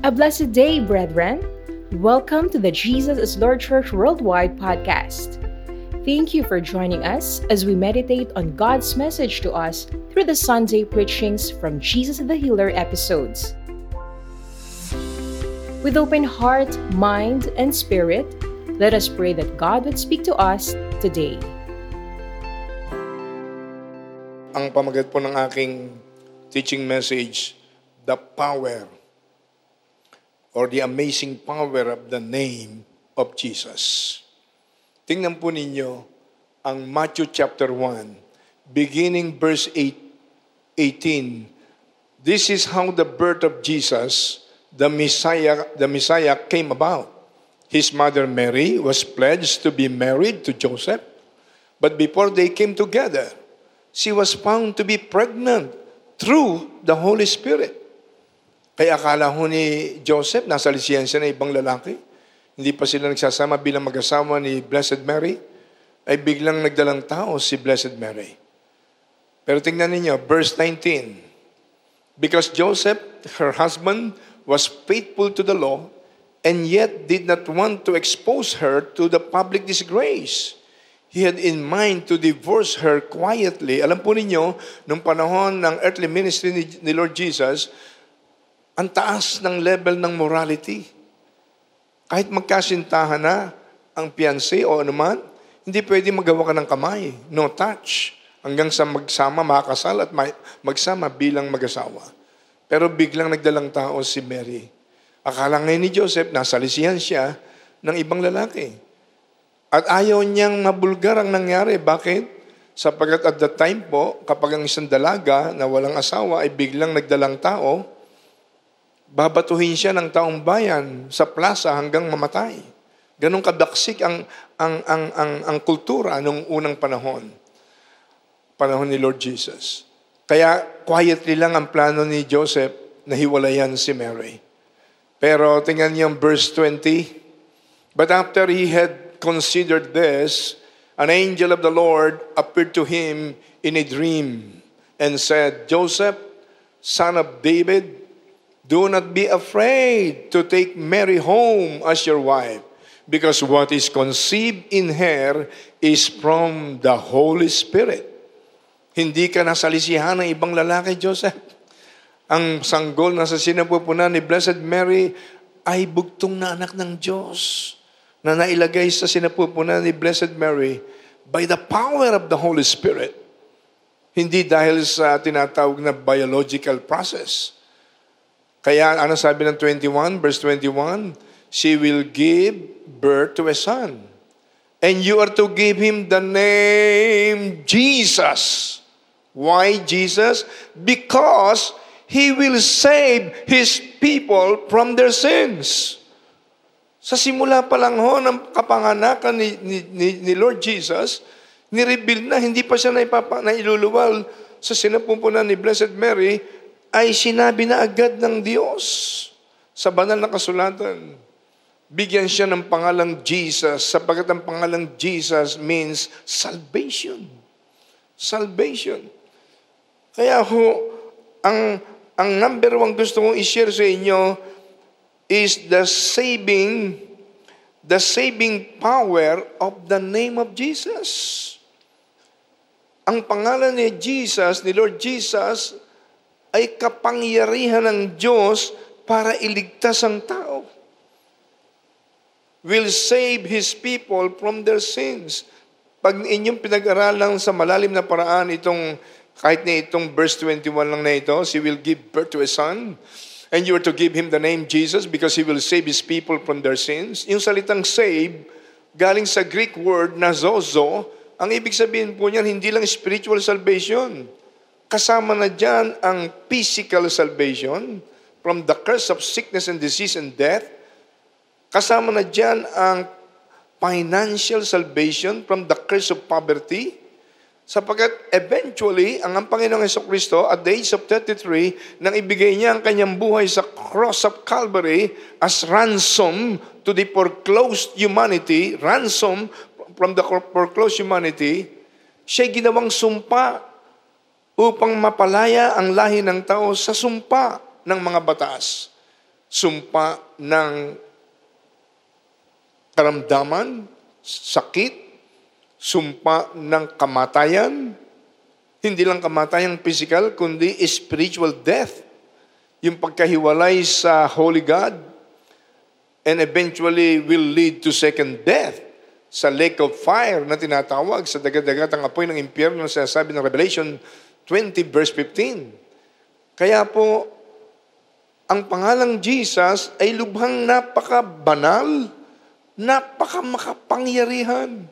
A blessed day, brethren. Welcome to the Jesus is Lord Church Worldwide podcast. Thank you for joining us as we meditate on God's message to us through the Sunday preachings from Jesus the Healer episodes. With open heart, mind, and spirit, let us pray that God would speak to us today. Ang pamagat po ng aking teaching message, the power or the amazing power of the name of Jesus. Tingnan po ninyo ang Matthew chapter 1, beginning verse 8, 18. This is how the birth of Jesus, the Messiah, the Messiah came about. His mother Mary was pledged to be married to Joseph, but before they came together, she was found to be pregnant through the Holy Spirit. Kaya akala ho ni Joseph, nasa lisensya na ibang lalaki. Hindi pa sila nagsasama bilang mag-asawa ni Blessed Mary. Ay biglang nagdalang tao si Blessed Mary. Pero tingnan ninyo, verse 19. Because Joseph, her husband, was faithful to the law and yet did not want to expose her to the public disgrace. He had in mind to divorce her quietly. Alam po ninyo, nung panahon ng earthly ministry ni, ni Lord Jesus, ang taas ng level ng morality. Kahit magkasintahan na ang fiancé o anuman, hindi pwede magawa ka ng kamay. No touch. Hanggang sa magsama, makakasal at magsama bilang mag-asawa. Pero biglang nagdalang tao si Mary. Akala ngayon ni Joseph, nasa lisihan siya ng ibang lalaki. At ayaw niyang mabulgar ang nangyari. Bakit? Sapagkat at the time po, kapag ang isang dalaga na walang asawa ay biglang nagdalang tao, babatuhin siya ng taong bayan sa plaza hanggang mamatay. Ganong kadaksik ang, ang, ang, ang, ang kultura nung unang panahon. Panahon ni Lord Jesus. Kaya quietly lang ang plano ni Joseph na hiwalayan si Mary. Pero tingnan niyo ang verse 20. But after he had considered this, an angel of the Lord appeared to him in a dream and said, Joseph, son of David, Do not be afraid to take Mary home as your wife, because what is conceived in her is from the Holy Spirit. Hindi ka nasalisihan ng ibang lalaki, Joseph. Ang sanggol na sa sinapupunan ni Blessed Mary ay bugtong na anak ng Diyos na nailagay sa sinapupunan ni Blessed Mary by the power of the Holy Spirit. Hindi dahil sa tinatawag na biological process kaya ano sabi ng 21, verse 21? She will give birth to a son. And you are to give him the name Jesus. Why Jesus? Because he will save his people from their sins. Sa simula pa lang ho ng kapanganakan ni, ni, ni, ni Lord Jesus, nireveal na, hindi pa siya naipapa, nailuluwal sa sinapumpunan ni Blessed Mary, ay sinabi na agad ng Diyos sa banal na kasulatan. Bigyan siya ng pangalang Jesus sapagkat ang pangalang Jesus means salvation. Salvation. Kaya ho, ang, ang number one gusto kong i-share sa inyo is the saving, the saving power of the name of Jesus. Ang pangalan ni Jesus, ni Lord Jesus, ay kapangyarihan ng Diyos para iligtas ang tao. Will save His people from their sins. Pag inyong pinag-aralan sa malalim na paraan itong, kahit na itong verse 21 lang na ito, She will give birth to a son, and you are to give Him the name Jesus because He will save His people from their sins. Yung salitang save, galing sa Greek word na zozo, ang ibig sabihin po niyan, hindi lang spiritual salvation Kasama na dyan ang physical salvation from the curse of sickness and disease and death. Kasama na dyan ang financial salvation from the curse of poverty. Sapagkat eventually, ang ang Panginoong Yeso Kristo at the age of 33, nang ibigay niya ang kanyang buhay sa cross of Calvary as ransom to the foreclosed humanity, ransom from the foreclosed humanity, siya ginawang sumpa upang mapalaya ang lahi ng tao sa sumpa ng mga batas. sumpa ng karamdaman, sakit, sumpa ng kamatayan, hindi lang kamatayang physical, kundi spiritual death. Yung pagkahiwalay sa Holy God and eventually will lead to second death sa lake of fire na tinatawag sa dagat-dagatang apoy ng impyerno na sinasabi ng Revelation 20 verse 15. Kaya po, ang pangalang Jesus ay lubhang napaka-banal, napaka-makapangyarihan.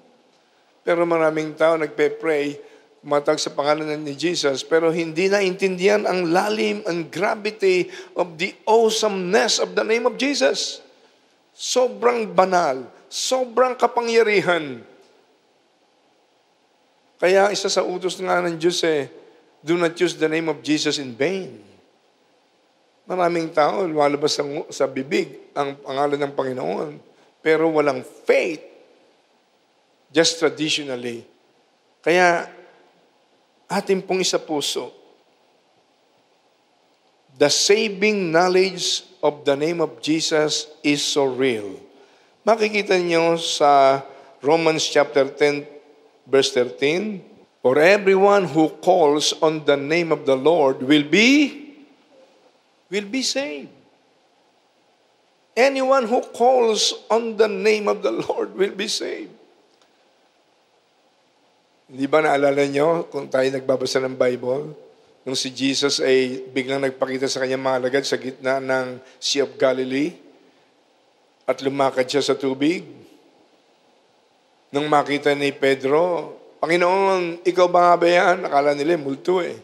Pero maraming tao nagpe-pray, matag sa pangalan ni Jesus, pero hindi na intindihan ang lalim and gravity of the awesomeness of the name of Jesus. Sobrang banal, sobrang kapangyarihan. Kaya isa sa utos nga ng Diyos eh, do not use the name of Jesus in vain. Maraming tao, lumalabas sa, sa bibig ang pangalan ng Panginoon, pero walang faith, just traditionally. Kaya ating pong isa puso, the saving knowledge of the name of Jesus is so real. Makikita niyo sa Romans chapter 10 verse 13, For everyone who calls on the name of the Lord will be will be saved. Anyone who calls on the name of the Lord will be saved. Hindi ba naalala nyo kung tayo nagbabasa ng Bible? Nung si Jesus ay biglang nagpakita sa kanyang mga alagad sa gitna ng Sea of Galilee at lumakad siya sa tubig. Nung makita ni Pedro, Panginoon, ikaw ba nga ba yan? Akala nila, multo eh.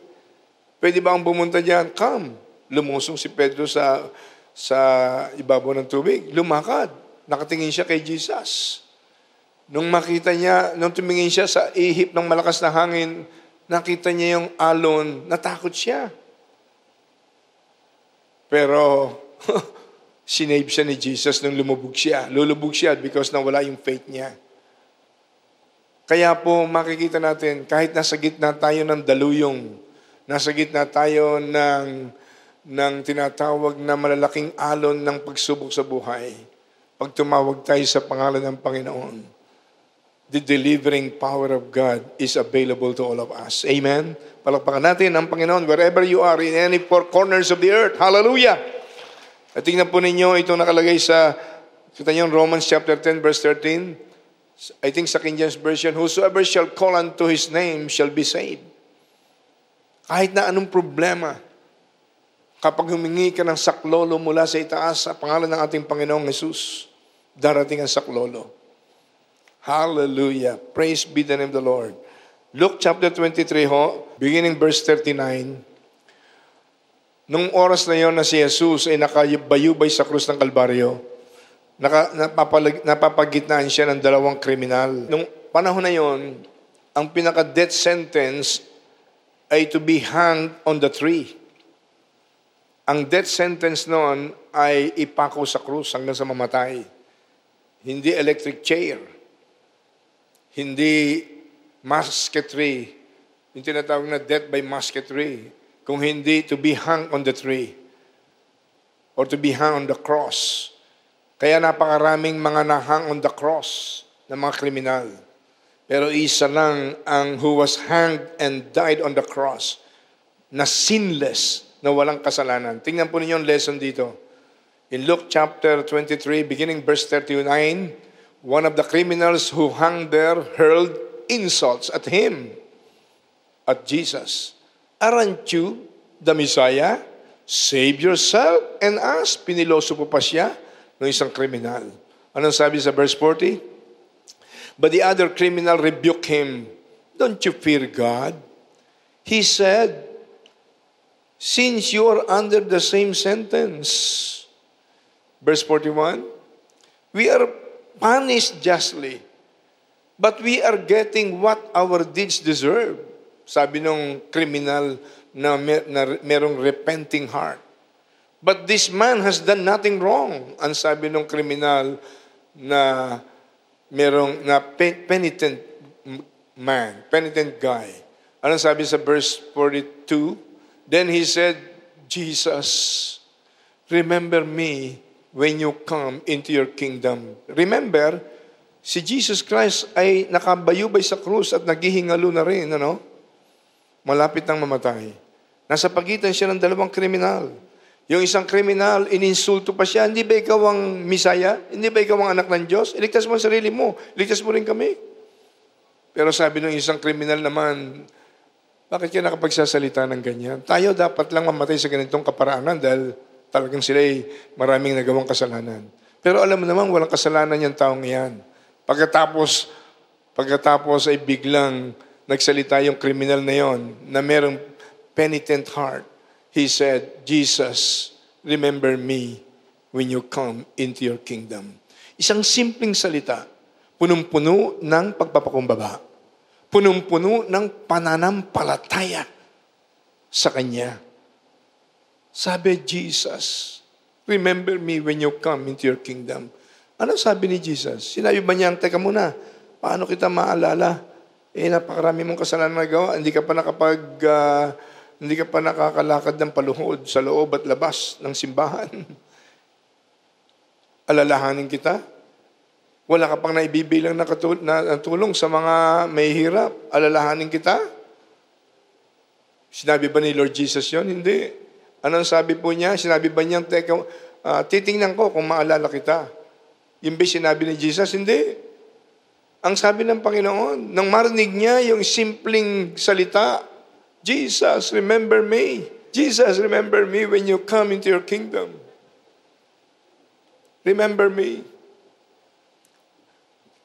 Pwede ba ang pumunta dyan? Come. Lumusong si Pedro sa, sa ibabaw ng tubig. Lumakad. Nakatingin siya kay Jesus. Nung makita niya, nung tumingin siya sa ihip ng malakas na hangin, nakita niya yung alon, natakot siya. Pero, sinave siya ni Jesus nung lumubog siya. Lulubog siya because nawala yung faith niya. Kaya po makikita natin, kahit nasa gitna tayo ng daluyong, nasa gitna tayo ng, ng tinatawag na malalaking alon ng pagsubok sa buhay, pag tumawag tayo sa pangalan ng Panginoon, the delivering power of God is available to all of us. Amen? Palakpakan natin ang Panginoon wherever you are in any four corners of the earth. Hallelujah! At tingnan po ninyo itong nakalagay sa, kita niyo Romans chapter 10 verse 13. I think sa King James Version, Whosoever shall call unto His name shall be saved. Kahit na anong problema, kapag humingi ka ng saklolo mula sa itaas sa pangalan ng ating Panginoong Jesus, darating ang saklolo. Hallelujah. Praise be the name of the Lord. Luke chapter 23 ho, beginning verse 39. Nung oras na yon na si Jesus ay nakabayubay sa krus ng Kalbaryo, naka, napapalag, napapagitnaan siya ng dalawang kriminal. Nung panahon na yon, ang pinaka-death sentence ay to be hanged on the tree. Ang death sentence noon ay ipako sa krus hanggang sa mamatay. Hindi electric chair hindi musketry, yung tinatawag na death by musketry, kung hindi to be hung on the tree or to be hung on the cross. Kaya napakaraming mga nahang on the cross ng mga kriminal. Pero isa lang ang who was hanged and died on the cross na sinless, na walang kasalanan. Tingnan po ninyo yung lesson dito. In Luke chapter 23, beginning verse 39, one of the criminals who hung there hurled insults at him, at Jesus. Aren't you the Messiah? Save yourself and us. Piniloso po pa siya ng isang kriminal. Anong sabi sa verse 40? But the other criminal rebuked him. Don't you fear God? He said, Since you are under the same sentence. Verse 41, We are punished justly. But we are getting what our deeds deserve. Sabi nung criminal na, mer- na merong repenting heart. But this man has done nothing wrong. Ang sabi nung criminal na merong na penitent man, penitent guy. Anong sabi sa verse 42? Then he said, Jesus, remember me when you come into your kingdom. Remember, si Jesus Christ ay nakabayubay sa krus at naghihingalo na rin, ano? Malapit nang mamatay. Nasa pagitan siya ng dalawang kriminal. Yung isang kriminal, ininsulto pa siya, hindi ba ikaw ang misaya? Hindi ba ikaw ang anak ng Diyos? Iligtas mo ang sarili mo. Iligtas mo rin kami. Pero sabi ng isang kriminal naman, bakit ka nakapagsasalita ng ganyan? Tayo dapat lang mamatay sa ganitong kaparaanan dahil talagang sila ay maraming nagawang kasalanan. Pero alam mo naman, walang kasalanan yung taong yan. Pagkatapos, pagkatapos ay biglang nagsalita yung kriminal na yon na merong penitent heart he said, Jesus, remember me when you come into your kingdom. Isang simpleng salita, punong-puno ng pagpapakumbaba, punong-puno ng pananampalataya sa Kanya. Sabi, Jesus, remember me when you come into your kingdom. Ano sabi ni Jesus? Sinabi ba niya, teka muna, paano kita maalala? Eh, napakarami mong kasalanan na gawa, hindi ka pa nakapag... Uh, hindi ka pa nakakalakad ng paluhod sa loob at labas ng simbahan. Alalahanin kita. Wala ka pang naibibilang na, katul- na tulong sa mga may hirap. Alalahanin kita. Sinabi ba ni Lord Jesus yon? Hindi. Anong sabi po niya? Sinabi ba niya, teka, uh, titingnan ko kung maalala kita. Ba sinabi ni Jesus? Hindi. Ang sabi ng Panginoon, nang marinig niya yung simpleng salita, Jesus, remember me. Jesus, remember me when you come into your kingdom. Remember me.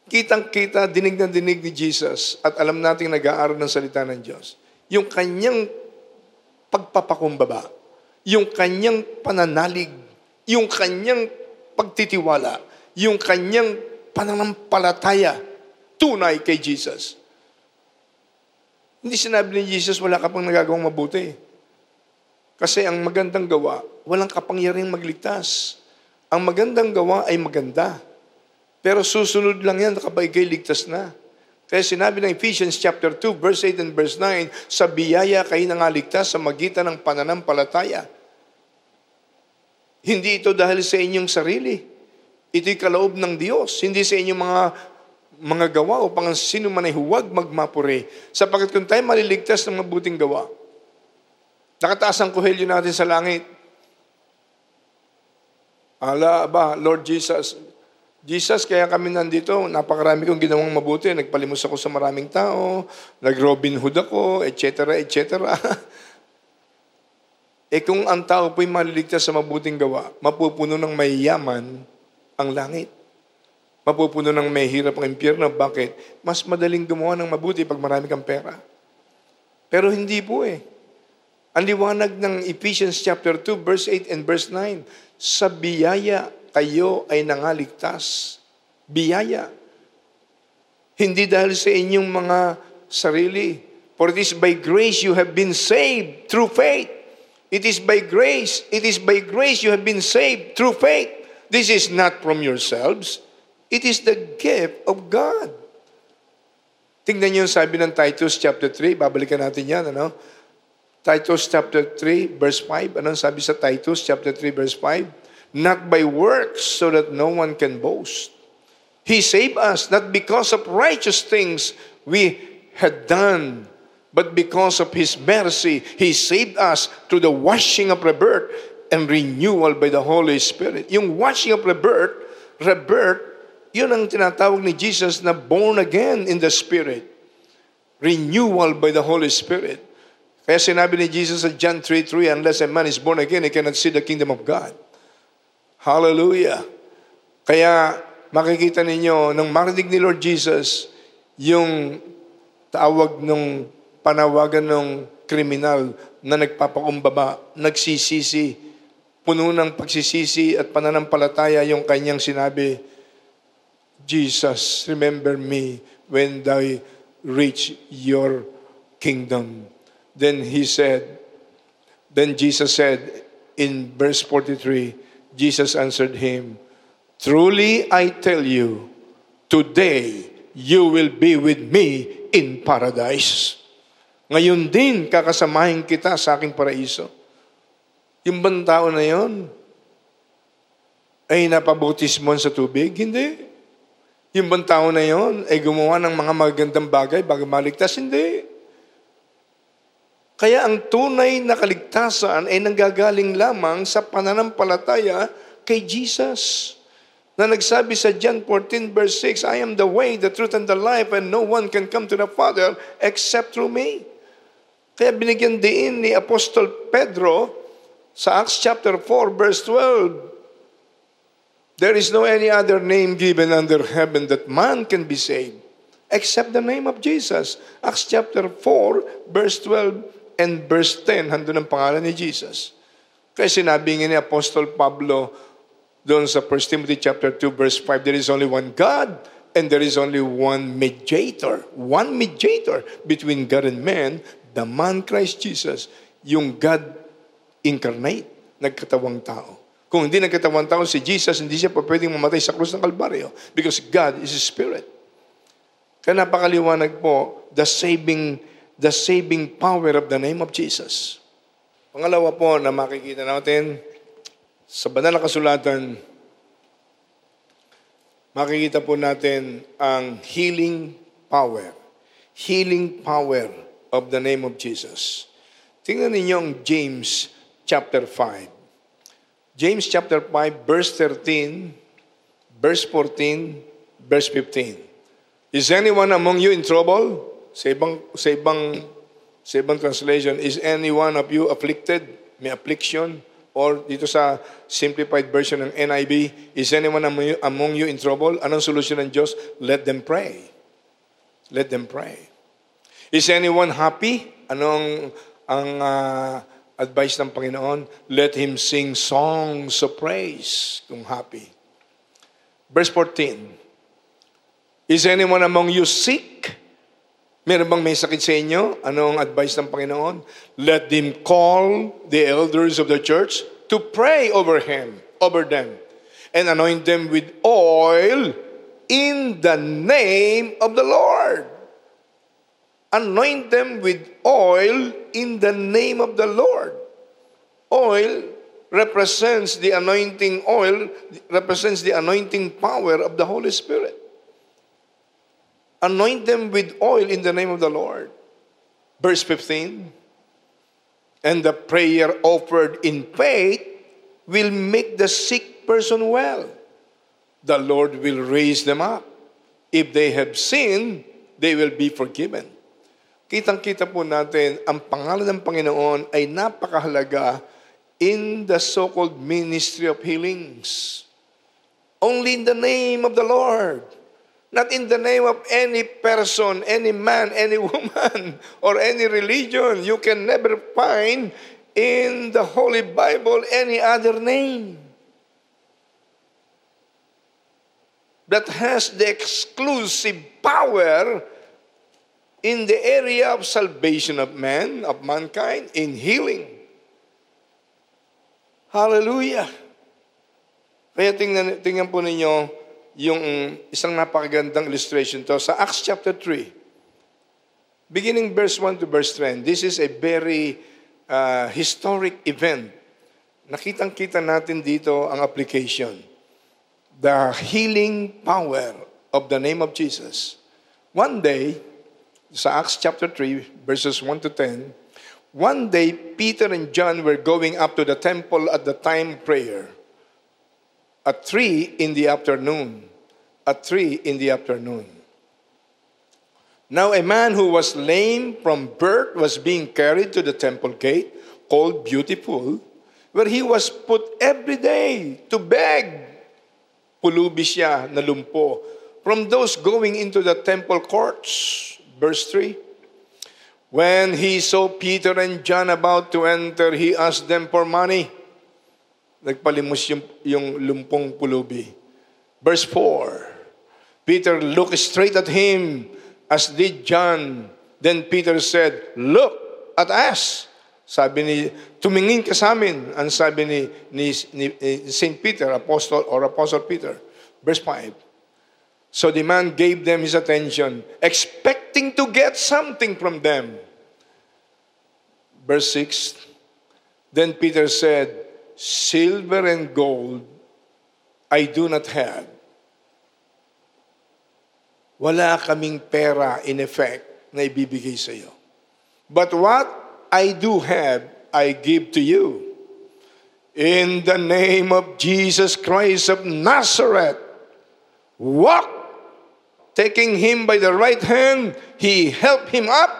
Kitang-kita, dinig na dinig ni Jesus at alam nating nag-aaral ng salita ng Diyos. Yung kanyang pagpapakumbaba, yung kanyang pananalig, yung kanyang pagtitiwala, yung kanyang pananampalataya tunay kay Jesus. Hindi sinabi ni Jesus, wala ka pang nagagawang mabuti. Kasi ang magandang gawa, walang kapangyarihang magligtas. Ang magandang gawa ay maganda. Pero susunod lang yan, kapag ligtas na. Kaya sinabi ng Ephesians chapter 2, verse 8 and verse 9, sa biyaya kayo nangaligtas sa magitan ng pananampalataya. Hindi ito dahil sa inyong sarili. Ito'y kaloob ng Diyos. Hindi sa inyong mga mga gawa upang ang sino man ay huwag magmapure. Sapagkat kung tayo maliligtas ng mabuting gawa, nakataas ang kuhelyo natin sa langit. Ala ba, Lord Jesus, Jesus, kaya kami nandito, napakarami kong ginawang mabuti. Nagpalimos ako sa maraming tao, nag-Robin Hood ako, etc., etc. eh kung ang tao po'y maliligtas sa mabuting gawa, mapupuno ng mayayaman ang langit. Mapupuno ng may hirap ang impyerno. Bakit? Mas madaling gumawa ng mabuti pag marami kang pera. Pero hindi po eh. Ang liwanag ng Ephesians chapter 2, verse 8 and verse 9, sa biyaya kayo ay nangaligtas. Biyaya. Hindi dahil sa inyong mga sarili. For it is by grace you have been saved through faith. It is by grace. It is by grace you have been saved through faith. This is not from yourselves. It is the gift of God. Tingnan niyo yung sabi ng Titus chapter 3. Babalikan natin yan, ano? Titus chapter 3, verse 5. Anong sabi sa Titus chapter 3, verse 5? Not by works, so that no one can boast. He saved us not because of righteous things we had done, but because of His mercy, He saved us through the washing of rebirth and renewal by the Holy Spirit. Yung washing of rebirth, rebirth yun ang tinatawag ni Jesus na born again in the Spirit. Renewal by the Holy Spirit. Kaya sinabi ni Jesus sa John 3.3, unless a man is born again, he cannot see the kingdom of God. Hallelujah. Kaya makikita ninyo, nang marinig ni Lord Jesus, yung tawag nung panawagan ng kriminal na nagpapakumbaba, nagsisisi, puno ng pagsisisi at pananampalataya yung kanyang sinabi, Jesus, remember me when thou reach your kingdom. Then he said, then Jesus said in verse 43, Jesus answered him, Truly I tell you, today you will be with me in paradise. Ngayon din kakasamahin kita sa aking paraiso. Yung bang tao na yon, ay napabutismon sa tubig? Hindi. Yung bang tao na yon ay gumawa ng mga magandang bagay bago maligtas? Hindi. Kaya ang tunay na kaligtasan ay nanggagaling lamang sa pananampalataya kay Jesus. Na nagsabi sa John 14 verse 6, I am the way, the truth, and the life, and no one can come to the Father except through me. Kaya binigyan din ni Apostol Pedro sa Acts chapter 4 verse 12, There is no any other name given under heaven that man can be saved except the name of Jesus. Acts chapter 4 verse 12 and verse 10, handun ang pangalan ni Jesus. Kaya sinabi nga ni Apostol Pablo doon sa 1 Timothy chapter 2 verse 5, there is only one God and there is only one mediator. One mediator between God and man, the man Christ Jesus, yung God incarnate, nagkatawang tao. Kung hindi nagkatawang tao si Jesus, hindi siya pa pwedeng mamatay sa krus ng Kalbaryo because God is Spirit. Kaya napakaliwanag po, the saving the saving power of the name of Jesus. Pangalawa po na makikita natin sa banal na kasulatan, makikita po natin ang healing power. Healing power of the name of Jesus. Tingnan ninyo ang James chapter 5. James chapter 5 verse 13, verse 14, verse 15. Is anyone among you in trouble? Sa ibang, sa ibang, sa ibang translation, is any one of you afflicted? May affliction? Or dito sa simplified version ng NIV, is anyone among you, among you in trouble? Anong solusyon ng Diyos? Let them pray. Let them pray. Is anyone happy? Anong ang uh, advice ng Panginoon? Let him sing songs of praise kung happy. Verse 14. Is anyone among you sick? Meron bang may sakit sa inyo? Ano ang advice ng Panginoon? Let them call the elders of the church to pray over him, over them, and anoint them with oil in the name of the Lord. Anoint them with oil in the name of the Lord. Oil represents the anointing oil, represents the anointing power of the Holy Spirit. Anoint them with oil in the name of the Lord. Verse 15. And the prayer offered in faith will make the sick person well. The Lord will raise them up. If they have sinned, they will be forgiven. Kitang-kita po natin, ang pangalan ng Panginoon ay napakahalaga in the so-called ministry of healings. Only in the name of the Lord Not in the name of any person, any man, any woman, or any religion. You can never find in the Holy Bible any other name that has the exclusive power in the area of salvation of man, of mankind, in healing. Hallelujah. Kaya tingnan, tingnan po ninyo, yung isang napakagandang illustration to sa Acts chapter 3. Beginning verse 1 to verse 10. This is a very uh, historic event. Nakitang-kita natin dito ang application. The healing power of the name of Jesus. One day, sa Acts chapter 3, verses 1 to 10, one day Peter and John were going up to the temple at the time prayer. At 3 in the afternoon. at 3 in the afternoon. Now, a man who was lame from birth was being carried to the temple gate, called Beautiful, where he was put every day to beg. Pulubi siya na lumpo from those going into the temple courts. Verse 3. When he saw Peter and John about to enter, he asked them for money. Nagpalimos yung, yung lumpong pulubi. Verse 4. Peter looked straight at him, as did John. Then Peter said, Look at us. Sabi ni, tumingin ka sa amin. Ang sabi ni, ni, ni, ni St. Peter, Apostle or Apostle Peter. Verse 5. So the man gave them his attention, expecting to get something from them. Verse 6. Then Peter said, Silver and gold I do not have. Wala kaming pera in effect na ibibigay sa iyo. But what I do have, I give to you. In the name of Jesus Christ of Nazareth, walk. Taking him by the right hand, he helped him up,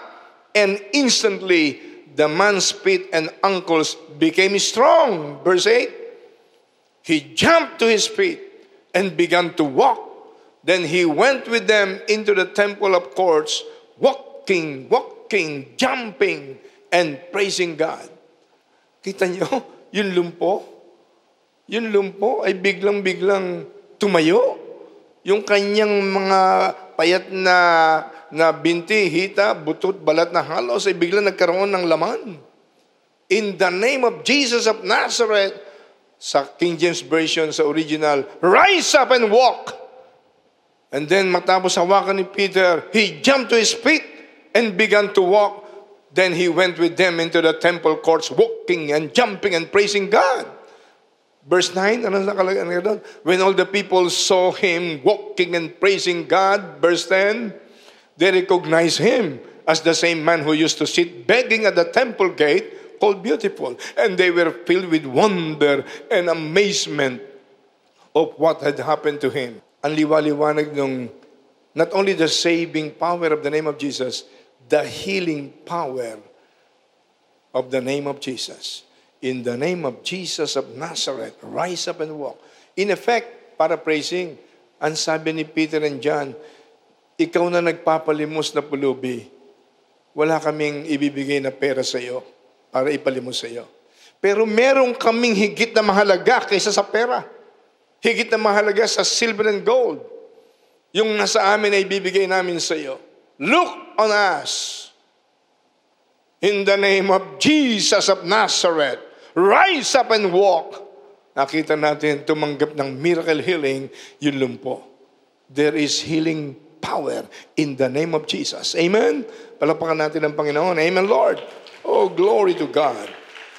and instantly the man's feet and ankles became strong. Verse 8 He jumped to his feet and began to walk. Then he went with them into the temple of courts, walking, walking, jumping, and praising God. Kita niyo, yung lumpo, yung lumpo ay biglang-biglang tumayo. Yung kanyang mga payat na, na binti, hita, butot, balat na halos ay biglang nagkaroon ng laman. In the name of Jesus of Nazareth, sa King James Version, sa original, rise up and walk. And then matapos hawakan ni Peter, he jumped to his feet and began to walk. Then he went with them into the temple courts, walking and jumping and praising God. Verse 9, ano nakalagay doon? When all the people saw him walking and praising God, verse 10, they recognized him as the same man who used to sit begging at the temple gate called Beautiful. And they were filled with wonder and amazement of what had happened to him ang liwaliwanag nung not only the saving power of the name of Jesus, the healing power of the name of Jesus. In the name of Jesus of Nazareth, rise up and walk. In effect, paraphrasing, ang sabi ni Peter and John, ikaw na nagpapalimos na pulubi, wala kaming ibibigay na pera sa iyo para ipalimos sa iyo. Pero merong kaming higit na mahalaga kaysa sa pera. Higit na mahalaga sa silver and gold. Yung nasa amin ay bibigay namin sa iyo. Look on us. In the name of Jesus of Nazareth, rise up and walk. Nakita natin tumanggap ng miracle healing yung lumpo. There is healing power in the name of Jesus. Amen? Palapakan natin ang Panginoon. Amen, Lord. Oh, glory to God.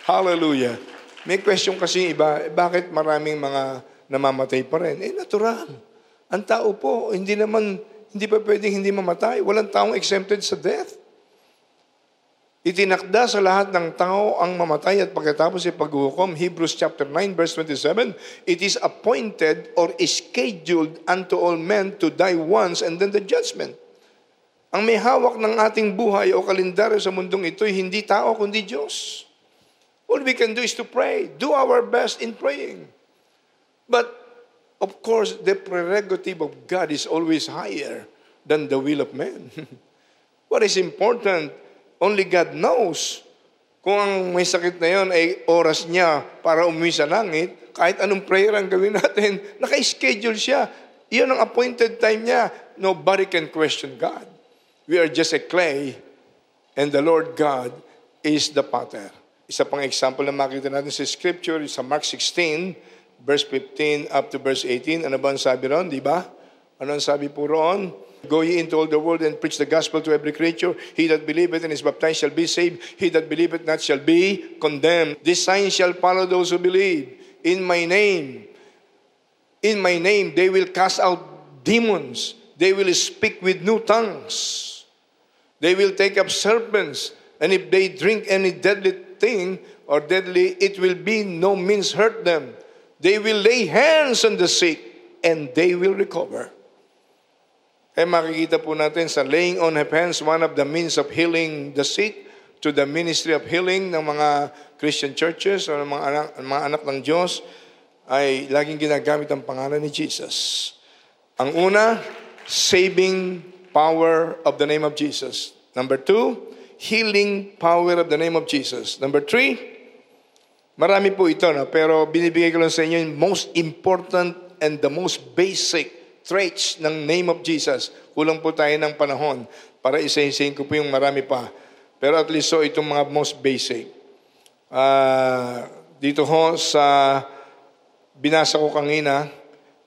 Hallelujah. May question kasi iba, bakit maraming mga namamatay pa rin. Eh, natural. Ang tao po, hindi naman, hindi pa pwedeng hindi mamatay. Walang taong exempted sa death. Itinakda sa lahat ng tao ang mamatay at pagkatapos ay paghuhukom. Hebrews chapter 9 verse 27, It is appointed or is scheduled unto all men to die once and then the judgment. Ang may hawak ng ating buhay o kalendaryo sa mundong ito ay hindi tao kundi Diyos. All we can do is to pray. Do our best in praying. But of course, the prerogative of God is always higher than the will of man. What is important, only God knows kung ang may sakit na yon ay oras niya para umuwi sa langit, kahit anong prayer ang gawin natin, naka-schedule siya. Iyon ang appointed time niya. Nobody can question God. We are just a clay, and the Lord God is the potter. Isa pang example na makita natin sa scripture, sa Mark 16, verse 15 up to verse 18. Ano ba ang sabi ron, di ba? Ano ang sabi po roon? Go ye into all the world and preach the gospel to every creature. He that believeth and is baptized shall be saved. He that believeth not shall be condemned. This sign shall follow those who believe. In my name, in my name, they will cast out demons. They will speak with new tongues. They will take up serpents. And if they drink any deadly thing or deadly, it will be no means hurt them. They will lay hands on the sick and they will recover. Kaya makikita po natin sa laying on of hands, one of the means of healing the sick to the ministry of healing ng mga Christian churches o ng mga mga anak ng Diyos ay laging ginagamit ang pangalan ni Jesus. Ang una, saving power of the name of Jesus. Number two, healing power of the name of Jesus. Number three, Marami po ito, no? pero binibigay ko lang sa inyo yung most important and the most basic traits ng name of Jesus. Kulang po tayo ng panahon para isa-isayin ko po yung marami pa. Pero at least so itong mga most basic. Uh, dito ho sa binasa ko kanina,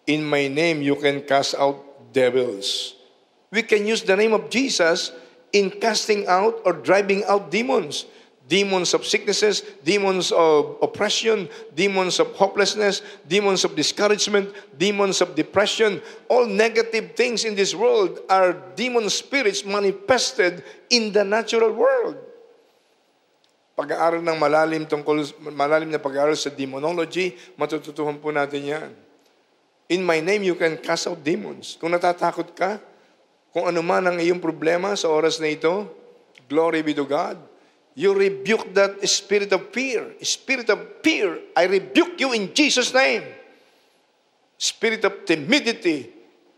in my name you can cast out devils. We can use the name of Jesus in casting out or driving out demons. Demons of sicknesses, demons of oppression, demons of hopelessness, demons of discouragement, demons of depression. All negative things in this world are demon spirits manifested in the natural world. Pag-aaral ng malalim tungkol malalim na pag-aaral sa demonology, matututuhan po natin 'yan. In my name you can cast out demons. Kung natatakot ka, kung ano man ang iyong problema sa oras na ito, glory be to God You rebuke that spirit of fear. Spirit of fear, I rebuke you in Jesus' name. Spirit of timidity,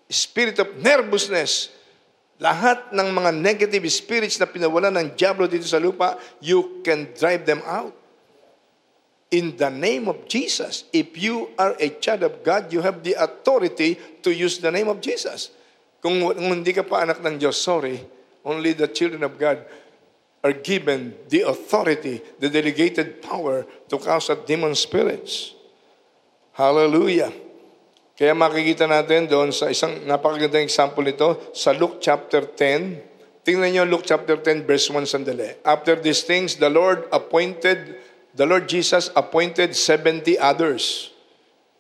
spirit of nervousness, lahat ng mga negative spirits na pinawala ng Diablo dito sa lupa, you can drive them out. In the name of Jesus, if you are a child of God, you have the authority to use the name of Jesus. Kung, kung hindi ka pa anak ng Diyos, sorry, only the children of God are given the authority, the delegated power to cast out demon spirits. Hallelujah. Kaya makikita natin doon sa isang napakagandang example nito sa Luke chapter 10. Tingnan niyo Luke chapter 10 verse 1 sandali. After these things, the Lord appointed, the Lord Jesus appointed 70 others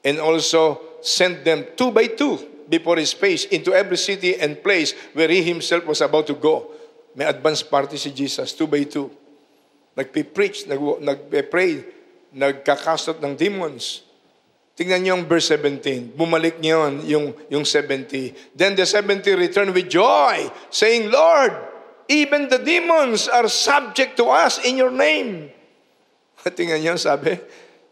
and also sent them two by two before his face into every city and place where he himself was about to go. May advance party si Jesus, two by two. Nagpipreach, nag, nagpe-pray, nagkakastot ng demons. Tingnan niyo yung verse 17. Bumalik niyo yung, yung 70. Then the 70 returned with joy, saying, Lord, even the demons are subject to us in your name. Tingnan niyo, sabi,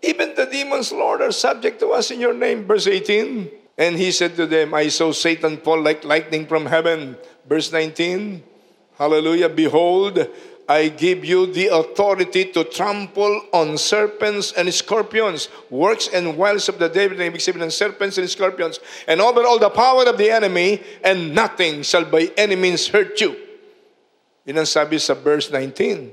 even the demons, Lord, are subject to us in your name. Verse 18. And he said to them, I saw Satan fall like lightning from heaven. Verse 19. Hallelujah. Behold, I give you the authority to trample on serpents and scorpions, works and wiles of the devil, ng serpents and scorpions, and over all the power of the enemy, and nothing shall by any means hurt you. Yun ang sabi sa verse 19.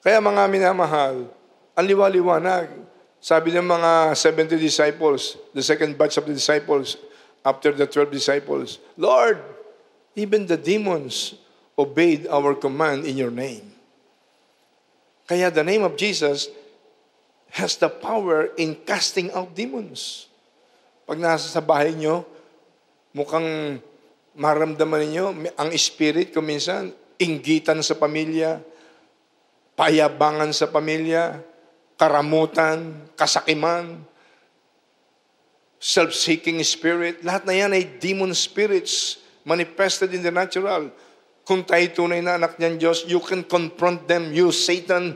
Kaya mga minamahal, ang liwaliwanag. Sabi ng mga 70 disciples, the second batch of the disciples, after the 12 disciples, Lord, even the demons obeyed our command in your name. Kaya the name of Jesus has the power in casting out demons. Pag nasa sa bahay nyo, mukhang maramdaman ninyo, ang spirit ko minsan, inggitan sa pamilya, payabangan sa pamilya, karamutan, kasakiman, self-seeking spirit, lahat na yan ay demon spirits manifested in the natural. Kung tayo tunay na anak niyan Diyos, you can confront them. You, Satan,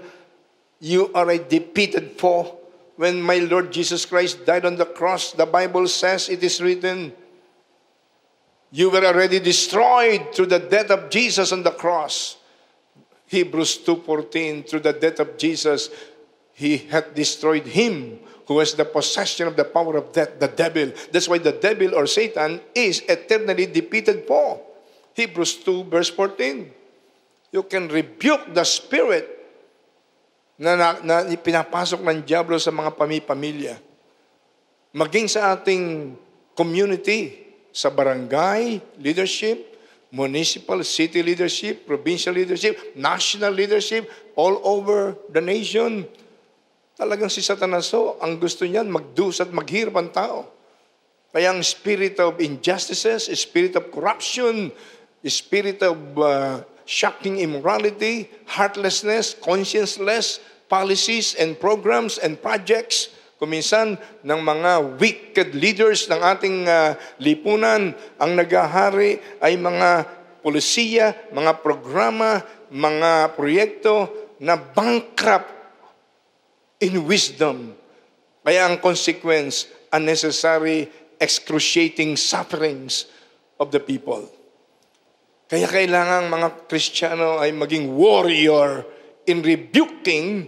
you are a defeated foe. When my Lord Jesus Christ died on the cross, the Bible says it is written, you were already destroyed through the death of Jesus on the cross. Hebrews 2.14, through the death of Jesus, He had destroyed him who has the possession of the power of death, the devil. That's why the devil or Satan is eternally defeated foe. Hebrews 2 verse 14. You can rebuke the spirit na, na, na pinapasok ng Diablo sa mga pamilya. Maging sa ating community, sa barangay leadership, municipal, city leadership, provincial leadership, national leadership, all over the nation. Talagang si Satanas so, ang gusto niyan, magdus at maghirap ang tao. Kaya ang spirit of injustices, spirit of corruption, spirit of uh, shocking immorality, heartlessness, conscienceless policies and programs and projects, kuminsan ng mga wicked leaders ng ating uh, lipunan, ang nagahari ay mga polisiya, mga programa, mga proyekto na bankrupt in wisdom. Kaya ang consequence, unnecessary, excruciating sufferings of the people. Kaya kailangan mga Kristiyano ay maging warrior in rebuking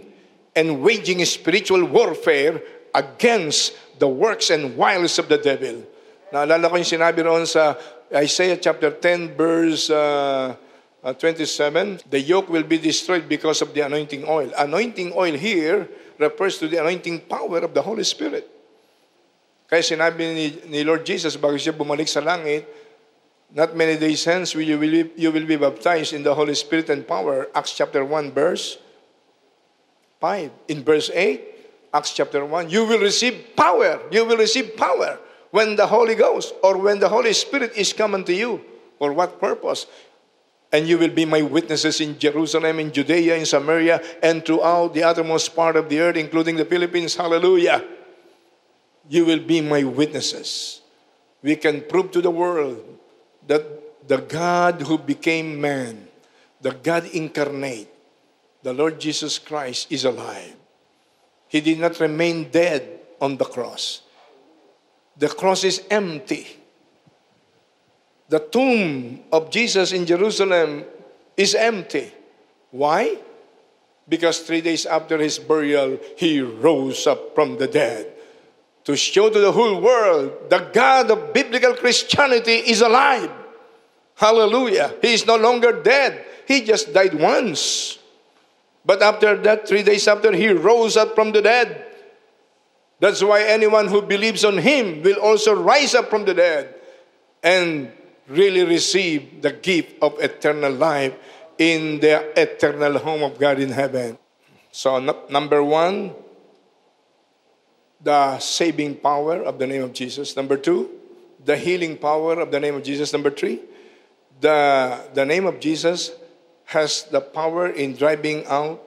and waging spiritual warfare against the works and wiles of the devil. Naalala ko yung sinabi roon sa Isaiah chapter 10 verse uh, uh, 27, the yoke will be destroyed because of the anointing oil. Anointing oil here refers to the anointing power of the Holy Spirit. Kaya sinabi ni, ni Lord Jesus bago siya bumalik sa langit, Not many days hence will you, will be, you will be baptized in the Holy Spirit and power. Acts chapter 1 verse 5. In verse 8, Acts chapter 1, you will receive power. You will receive power when the Holy Ghost or when the Holy Spirit is coming to you. For what purpose? And you will be my witnesses in Jerusalem, in Judea, in Samaria, and throughout the uttermost part of the earth, including the Philippines. Hallelujah. You will be my witnesses. We can prove to the world that the God who became man, the God incarnate, the Lord Jesus Christ is alive. He did not remain dead on the cross. The cross is empty. The tomb of Jesus in Jerusalem is empty. Why? Because three days after his burial, he rose up from the dead to show to the whole world the God of biblical Christianity is alive. Hallelujah. He is no longer dead. He just died once. But after that, three days after, he rose up from the dead. That's why anyone who believes on him will also rise up from the dead and really receive the gift of eternal life in the eternal home of God in heaven. So, number one, the saving power of the name of Jesus. Number two, the healing power of the name of Jesus. Number three, the, the name of Jesus has the power in driving out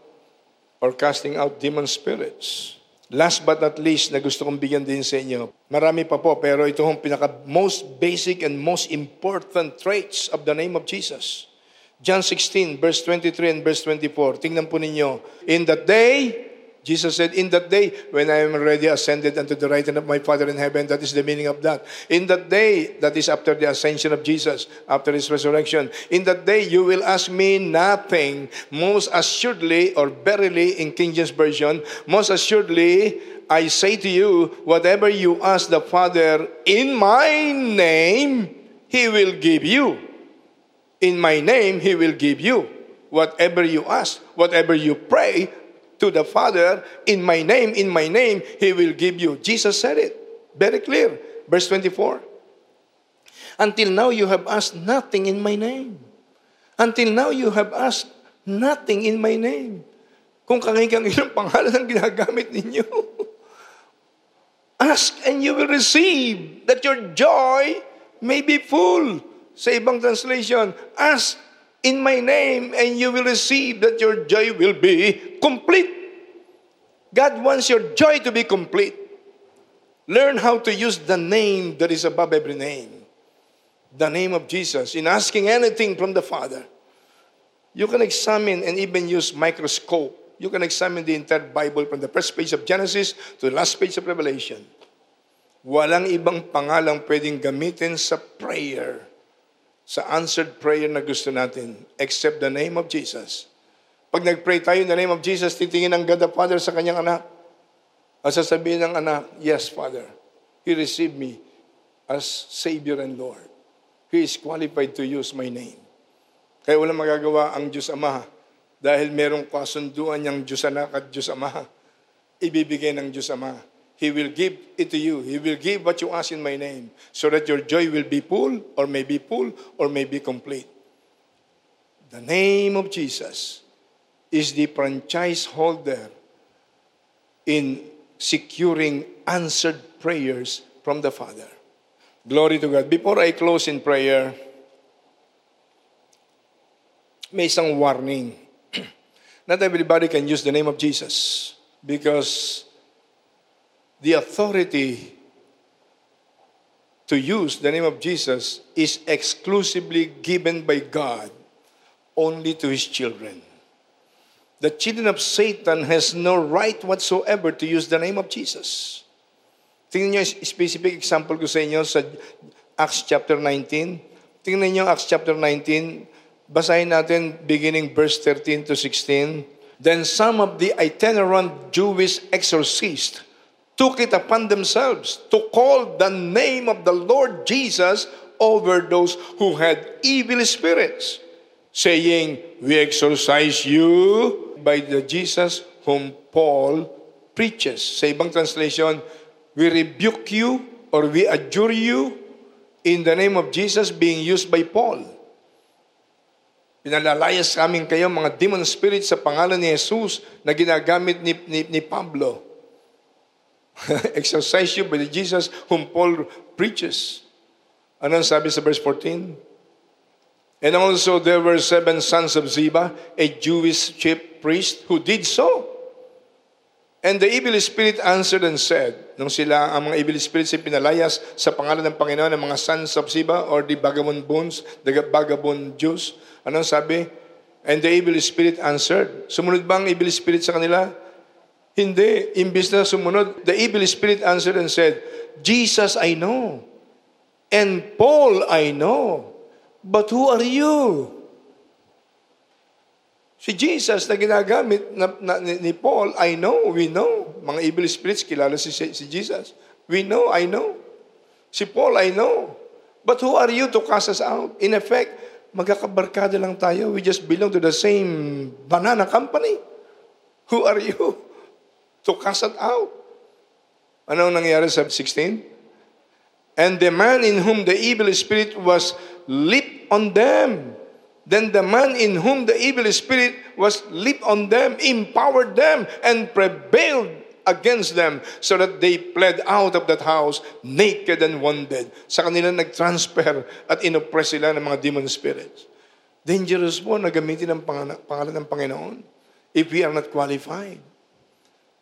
or casting out demon spirits. Last but not least na gusto kong bigyan din sa inyo, marami pa po pero ito ang pinaka most basic and most important traits of the name of Jesus. John 16 verse 23 and verse 24. Tingnan po ninyo. In that day, Jesus said, In that day, when I am already ascended unto the right hand of my Father in heaven, that is the meaning of that. In that day, that is after the ascension of Jesus, after his resurrection, in that day you will ask me nothing. Most assuredly, or verily in King James Version, most assuredly, I say to you, whatever you ask the Father in my name, he will give you. In my name, he will give you. Whatever you ask, whatever you pray, to the Father, in my name, in my name, He will give you. Jesus said it. Very clear. Verse 24. Until now, you have asked nothing in my name. Until now, you have asked nothing in my name. Kung kangigang ilang pangalan ang ginagamit ninyo, ask and you will receive that your joy may be full. Sa ibang translation, ask in my name, and you will receive that your joy will be complete. God wants your joy to be complete. Learn how to use the name that is above every name. The name of Jesus. In asking anything from the Father, you can examine and even use microscope. You can examine the entire Bible from the first page of Genesis to the last page of Revelation. Walang ibang pangalang pwedeng gamitin sa prayer sa answered prayer na gusto natin, except the name of Jesus. Pag nag-pray tayo in the name of Jesus, titingin ang God the Father sa kanyang anak. At sasabihin ng anak, Yes, Father, He received me as Savior and Lord. He is qualified to use my name. Kaya walang magagawa ang Diyos Ama dahil merong kasunduan niyang Diyos Anak at Diyos Ama. Ibibigay ng Diyos Ama He will give it to you. He will give what you ask in my name so that your joy will be full or may be full or may be complete. The name of Jesus is the franchise holder in securing answered prayers from the Father. Glory to God. Before I close in prayer, may isang warning. Not everybody can use the name of Jesus because the authority to use the name of Jesus is exclusively given by God only to his children. The children of Satan has no right whatsoever to use the name of Jesus. Tingnan niyo specific example ko sa inyo sa Acts chapter 19. Tingnan niyo Acts chapter 19. Basahin natin beginning verse 13 to 16. Then some of the itinerant Jewish exorcists took it upon themselves to call the name of the Lord Jesus over those who had evil spirits, saying, We exorcise you by the Jesus whom Paul preaches. Sa ibang translation, we rebuke you or we adjure you in the name of Jesus being used by Paul. Pinalalayas namin kayo mga demon spirits sa pangalan ni Jesus na ginagamit ni, ni, ni Pablo. Exercise you by the Jesus whom Paul preaches. Ano sabi sa verse 14? And also there were seven sons of Ziba, a Jewish chief priest, who did so. And the evil spirit answered and said, nung sila, ang mga evil spirits ay pinalayas sa pangalan ng Panginoon ng mga sons of Ziba or the vagabond bones, the vagabond Jews, anong sabi? And the evil spirit answered. Sumunod ba ang evil spirit sa kanila? Hindi. Imbis na sumunod, the evil spirit answered and said, Jesus I know, and Paul I know, but who are you? Si Jesus na ginagamit na, na, ni Paul, I know, we know. Mga evil spirits, kilala si, si Jesus. We know, I know. Si Paul, I know. But who are you to cast us out? In effect, magkakabarkada lang tayo. We just belong to the same banana company. Who are you to cast us out? Anong nangyari sa 16? And the man in whom the evil spirit was leaped on them Then the man in whom the evil spirit was leaped on them, empowered them, and prevailed against them so that they fled out of that house naked and wounded. Sa kanila nag-transfer at inoppress sila ng mga demon spirits. Dangerous po na gamitin ang pangalan ng Panginoon if we are not qualified.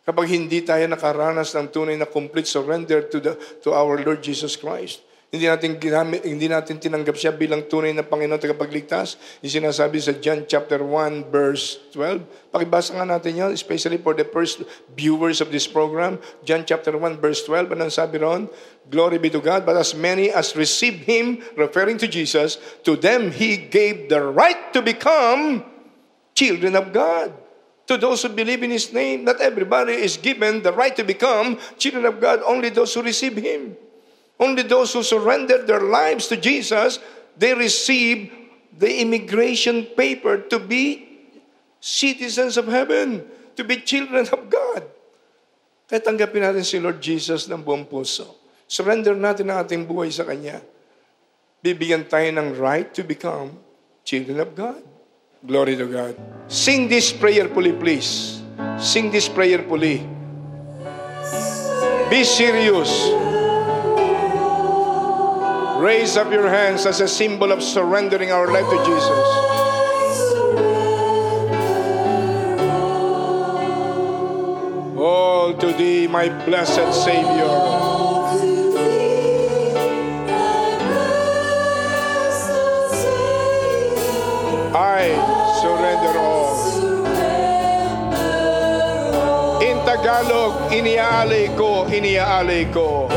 Kapag hindi tayo nakaranas ng tunay na complete surrender to, the, to our Lord Jesus Christ. Hindi natin, ginamit, hindi natin tinanggap siya bilang tunay na Panginoon tagapagligtas. Yung sinasabi sa John chapter 1 verse 12. Pakibasa nga natin yun, especially for the first viewers of this program. John chapter 1 verse 12. Anong sabi ron? Glory be to God. But as many as received Him, referring to Jesus, to them He gave the right to become children of God. To those who believe in His name, not everybody is given the right to become children of God, only those who receive Him. Only those who surrendered their lives to Jesus, they receive the immigration paper to be citizens of heaven, to be children of God. Kaya tanggapin natin si Lord Jesus ng buong puso. Surrender natin ang ating buhay sa Kanya. Bibigyan tayo ng right to become children of God. Glory to God. Sing this prayer, prayerfully, please. Sing this prayer, prayerfully. Be serious. Raise up your hands as a symbol of surrendering our life to Jesus. All to thee, my blessed Savior. I surrender all. In Tagalog, iniaalay ko, iniaalay ko.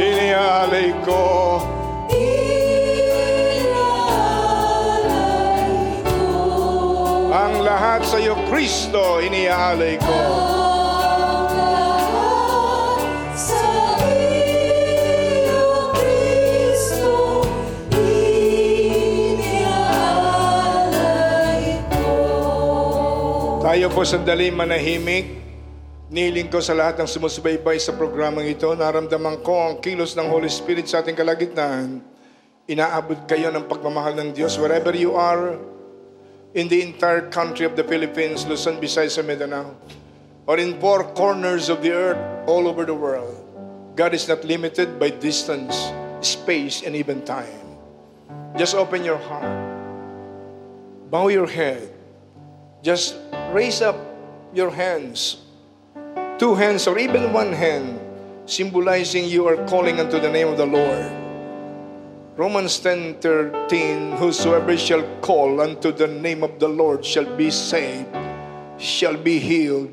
Iniaalay ko. Ang lahat sa iyo, Kristo, iniaalay ko. Tayo po sandali manahimik. Niling ko sa lahat ng sumusubaybay sa programang ito, naramdaman ko ang kilos ng Holy Spirit sa ating kalagitnaan. Inaabot kayo ng pagmamahal ng Diyos wherever you are in the entire country of the Philippines, Luzon, Visayas, and Mindanao, or in four corners of the earth all over the world. God is not limited by distance, space, and even time. Just open your heart. Bow your head. Just raise up your hands two hands or even one hand, symbolizing you are calling unto the name of the Lord. Romans 10 13, Whosoever shall call unto the name of the Lord shall be saved, shall be healed,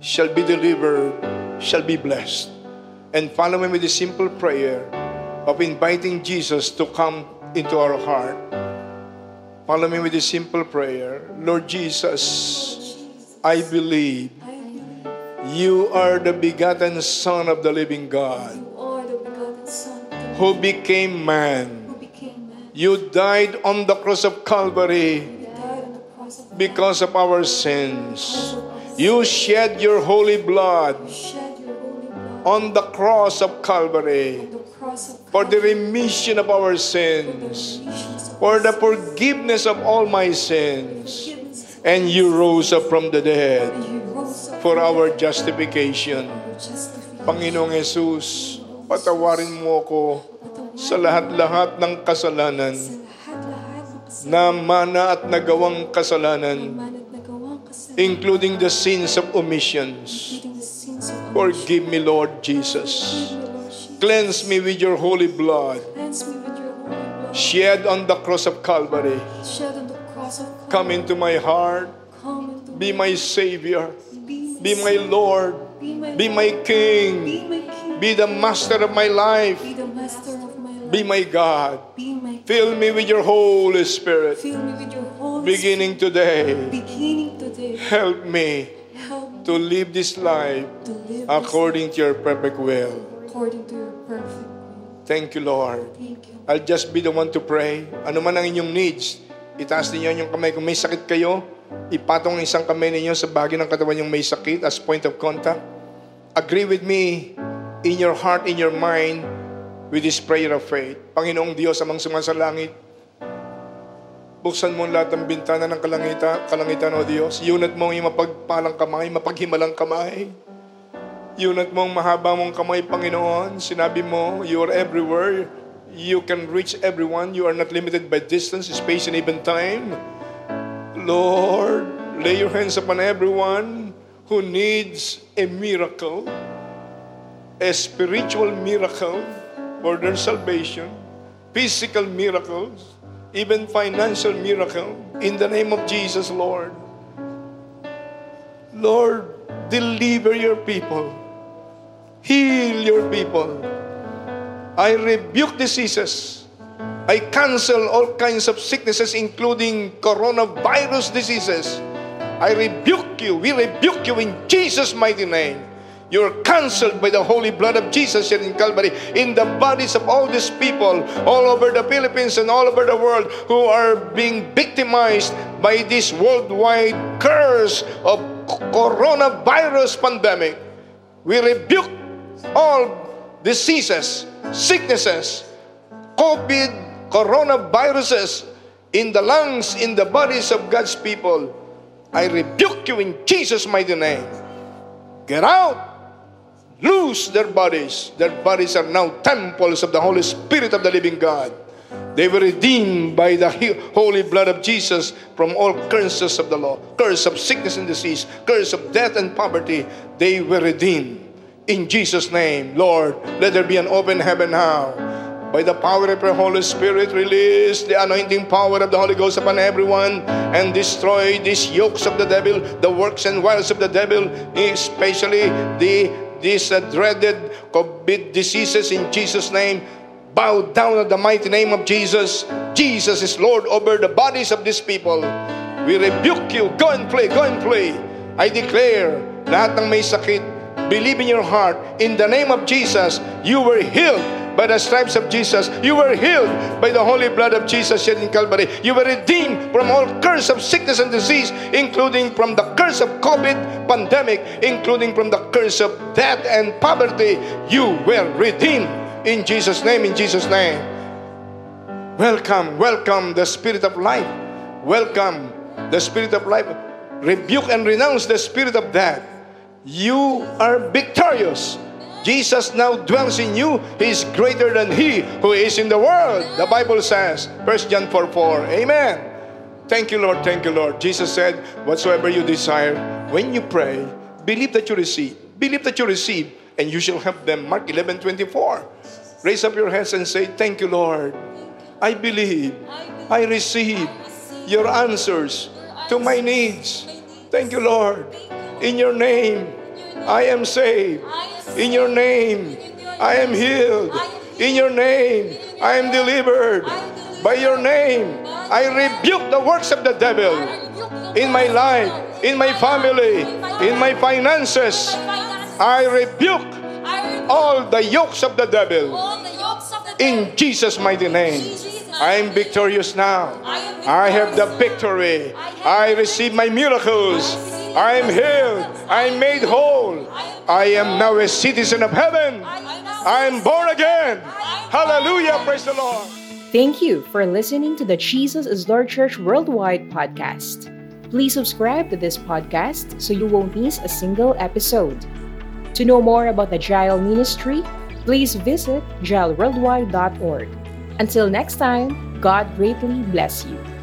shall be delivered, shall be blessed. And follow me with the simple prayer of inviting Jesus to come into our heart. Follow me with a simple prayer Lord Jesus, I believe you are the begotten Son of the living God. Who became man. You died on the cross of Calvary because of our sins. You shed your holy blood on the cross of Calvary the cross of for the remission of our sins, for the forgiveness of all my sins. And you rose up from the dead for our justification. Panginoong Yesus, patawarin mo ako sa lahat-lahat ng kasalanan na mana at nagawang kasalanan, including the sins of omissions. Forgive me, Lord Jesus. Cleanse me with your holy blood, shed on the cross of Calvary. Shed on the cross of Calvary. Come into my heart, into be my Savior, be, be my Lord, be my be my King, be my King, be the master of my life, be the master of my life, be my God. be my Fill me with your Holy Spirit. Fill me with your Holy Beginning today, Beginning today, help me help to live this life to live according to your perfect will. according to your perfect will. Thank you, Lord. Thank you. I'll just be the one to pray. Ano man ang inyong needs, itaas ninyo yung kamay. Kung may sakit kayo, ipatong ang isang kamay ninyo sa bahagi ng katawan yung may sakit as point of contact. Agree with me in your heart, in your mind, with this prayer of faith. Panginoong Diyos, amang sumasalangit, buksan mo ang lahat ng bintana ng kalangita, kalangitan, O Diyos. Yunat mo ang iyong mapagpalang kamay, mapaghimalang kamay. Yunat mo ang mahaba mong kamay, Panginoon. Sinabi mo, you are everywhere. You can reach everyone. You are not limited by distance, space, and even time. Lord, lay your hands upon everyone who needs a miracle, a spiritual miracle for their salvation, physical miracles, even financial miracle. In the name of Jesus, Lord. Lord, deliver your people. Heal your people. I rebuke diseases. I cancel all kinds of sicknesses, including coronavirus diseases. I rebuke you. We rebuke you in Jesus' mighty name. You're canceled by the holy blood of Jesus here in Calvary in the bodies of all these people all over the Philippines and all over the world who are being victimized by this worldwide curse of coronavirus pandemic. We rebuke all diseases, sicknesses, COVID, coronaviruses in the lungs, in the bodies of God's people. I rebuke you in Jesus' mighty name. Get out. Loose their bodies. Their bodies are now temples of the Holy Spirit of the living God. They were redeemed by the holy blood of Jesus from all curses of the law, curse of sickness and disease, curse of death and poverty. They were redeemed. In Jesus' name, Lord, let there be an open heaven now. By the power of your Holy Spirit, release the anointing power of the Holy Ghost upon everyone and destroy these yokes of the devil, the works and wiles of the devil, especially the these uh, dreaded COVID diseases in Jesus' name. Bow down at the mighty name of Jesus. Jesus is Lord over the bodies of these people. We rebuke you. Go and play. Go and play. I declare, lahat ng may sakit, believe in your heart. In the name of Jesus, you were healed by the stripes of Jesus. You were healed by the holy blood of Jesus shed in Calvary. You were redeemed from all curse of sickness and disease, including from the curse of COVID pandemic, including from the curse of death and poverty. You were redeemed in Jesus' name, in Jesus' name. Welcome, welcome the spirit of life. Welcome the spirit of life. Rebuke and renounce the spirit of death. You are victorious. Jesus now dwells in you. He is greater than he who is in the world. The Bible says, 1 John 4 4. Amen. Thank you, Lord. Thank you, Lord. Jesus said, Whatsoever you desire, when you pray, believe that you receive. Believe that you receive, and you shall have them. Mark 11 24. Raise up your hands and say, Thank you, Lord. I believe. I receive your answers to my needs. Thank you, Lord. In your name, I am saved. In your name, I am healed. In your name, I am delivered. By your name, I rebuke the works of the devil in my life, in my family, in my finances. I rebuke all the yokes of the devil in Jesus' mighty name. I am victorious now. I have the victory. I receive my miracles. I am healed. I am made whole. I am now a citizen of heaven. I am born again. Hallelujah. Praise the Lord. Thank you for listening to the Jesus is Lord Church Worldwide podcast. Please subscribe to this podcast so you won't miss a single episode. To know more about the Jail Ministry, please visit jailworldwide.org. Until next time, God greatly bless you.